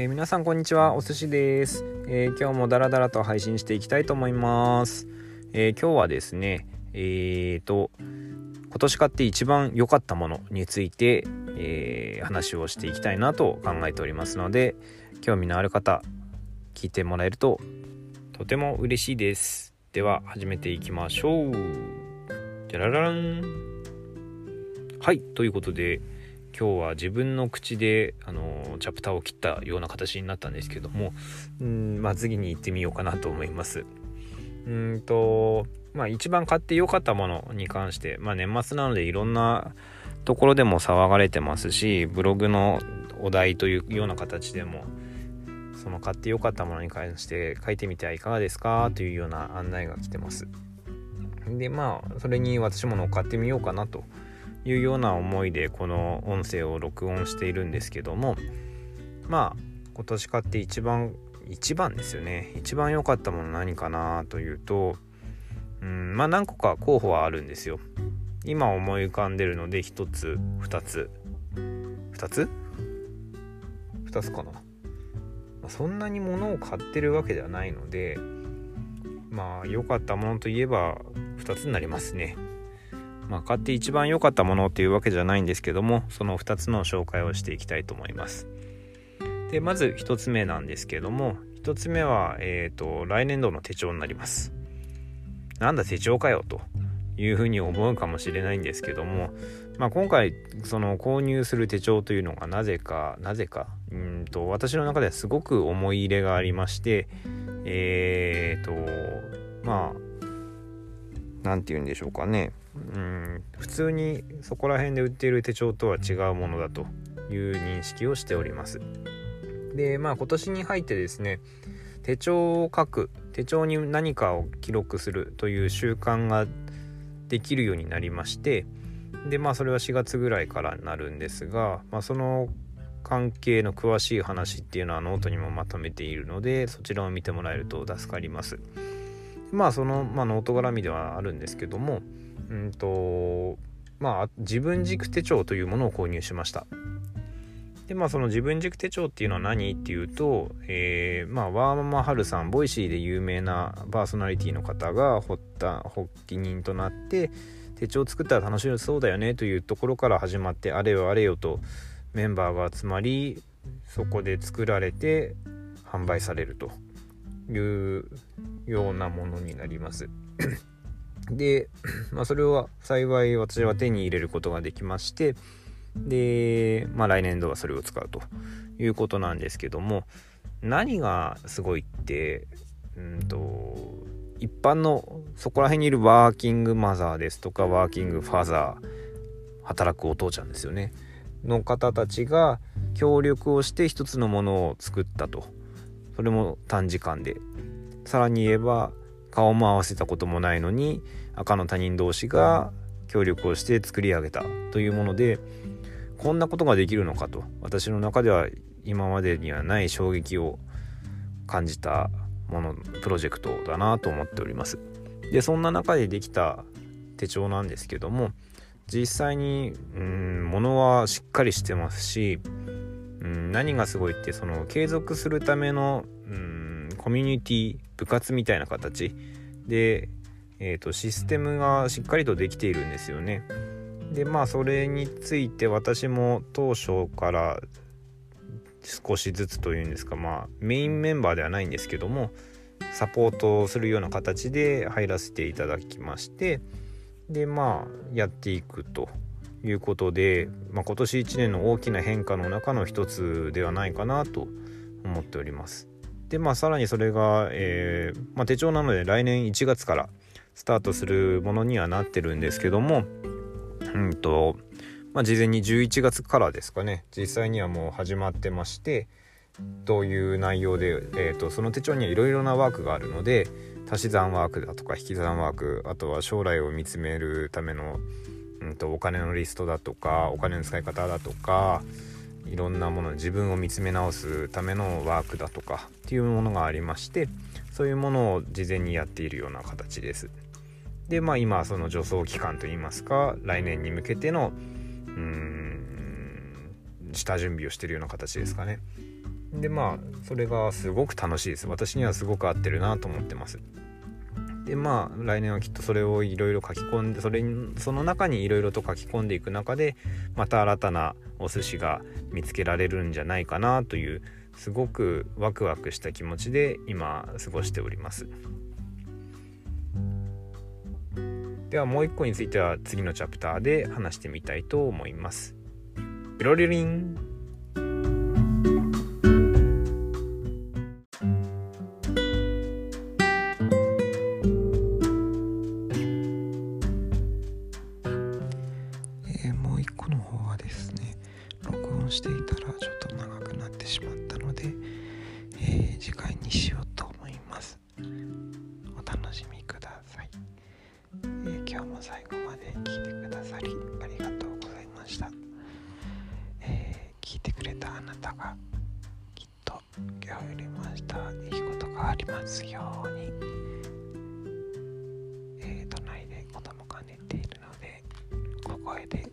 えー、皆さんこんにちは。お寿司です、えー、今日もダラダラと配信していきたいと思います、えー、今日はですねえーと今年買って一番良かったものについて、え話をしていきたいなと考えておりますので興味のある方聞いてもらえるととても嬉しいです。では始めていきましょう。じゃららん。はいということで今日は自分の口であのチャプターを切ったような形になったんですけどもうんまあ次に行ってみようかなと思います。うんとまあ一番買って良かったものに関してまあ年末なのでいろんなところでも騒がれてますしブログのお題というような形でもその買って良かったものに関して書いてみてはいかがですか？というような案内が来てます。でまあそれに私も乗っかってみようかなというような思いでこの音声を録音しているんですけどもまあ今年買って一番一番ですよね。一番良かったもの何かなというとうんまあ何個か候補はあるんですよ。今思い浮かんでるので1つ2つ。2つ ?2 つかな。そんなに物を買ってるわけではないのでまあ良かったものといえば2つになりますね。まあ、買って一番良かったものっていうわけじゃないんですけどもその2つの紹介をしていきたいと思います。でまず1つ目なんですけども1つ目は、えーと、来年度の手帳になります。なんだ手帳かよというふうに思うかもしれないんですけども、まあ、今回その購入する手帳というのがなぜかなぜかうんと私の中ではすごく思い入れがありましてえっ、ー、とまあ何て言うんでしょうかね。うん普通にそこら辺で売っている手帳とは違うものだという認識をしておりますでまあ今年に入ってですね手帳を書く手帳に何かを記録するという習慣ができるようになりましてでまあそれは4月ぐらいからになるんですが、まあ、その関係の詳しい話っていうのはノートにもまとめているのでそちらを見てもらえると助かります。まあその、まあ、ノート絡みではあるんですけどもうんとまあ自分軸手帳というものを購入しました。でまあその自分軸手帳っていうのは何っていうと、えー、まあワーママハルさんボイシーで有名なパーソナリティの方が発った発起人となって手帳を作ったら楽しそうだよねというところから始まってあれよあれよとメンバーが集まりそこで作られて販売されるというようなものになります。で、まあ、それは幸い私は手に入れることができましてで、まあ、来年度はそれを使うということなんですけども何がすごいってうんと一般のそこら辺にいるワーキングマザーですとかワーキングファザー働くお父ちゃんですよね。の方たちが協力をして一つのものを作ったと。それも短時間で。さらに言えば顔も合わせたこともないのに赤の他人同士が協力をして作り上げたというものでこんなことができるのかと。私の中では今までにはない衝撃を感じたものプロジェクトだなと思っております。でそんな中でできた手帳なんですけども実際にうん物はしっかりしてますしうん何がすごいってその継続するためのうんコミュニティ部活みたいな形で、えーと、システムがしっかりとできているんですよね。でまあそれについて私も当初から少しずつというんですかまあメインメンバーではないんですけどもサポートするような形で入らせていただきましてでまあやっていくということで、まあ、今年1年の大きな変化の中の一つではないかなと思っております。でまあさらにそれが、えー、まあ、手帳なので来年1月からスタートするものにはなってるんですけどもうんとまあ事前に11月からですかね。実際にはもう始まってましてという内容で、えーと、その手帳にはいろいろなワークがあるので足し算ワークだとか引き算ワークあとは将来を見つめるための、うん、とお金のリストだとかお金の使い方だとかいろんなもの自分を見つめ直すためのワークだとかっていうものがありましてそういうものを事前にやっているような形です。でまあ今その助走期間といいますか来年に向けてのうん下準備をしてるような形ですかね。でまあそれがすごく楽しいです私にはすごく合ってるなと思ってますでまあ来年はきっとそれをいろいろ書き込んでそれその中にいろいろと書き込んでいく中でまた新たなお寿司が見つけられるんじゃないかなというすごくワクワクした気持ちで今過ごしております。ではもう一個については次のチャプターで話してみたいと思います。ピロリリン。たあなたがきっと今日よりも明日いいことがありますように。えー、隣で子供が寝ているので小声で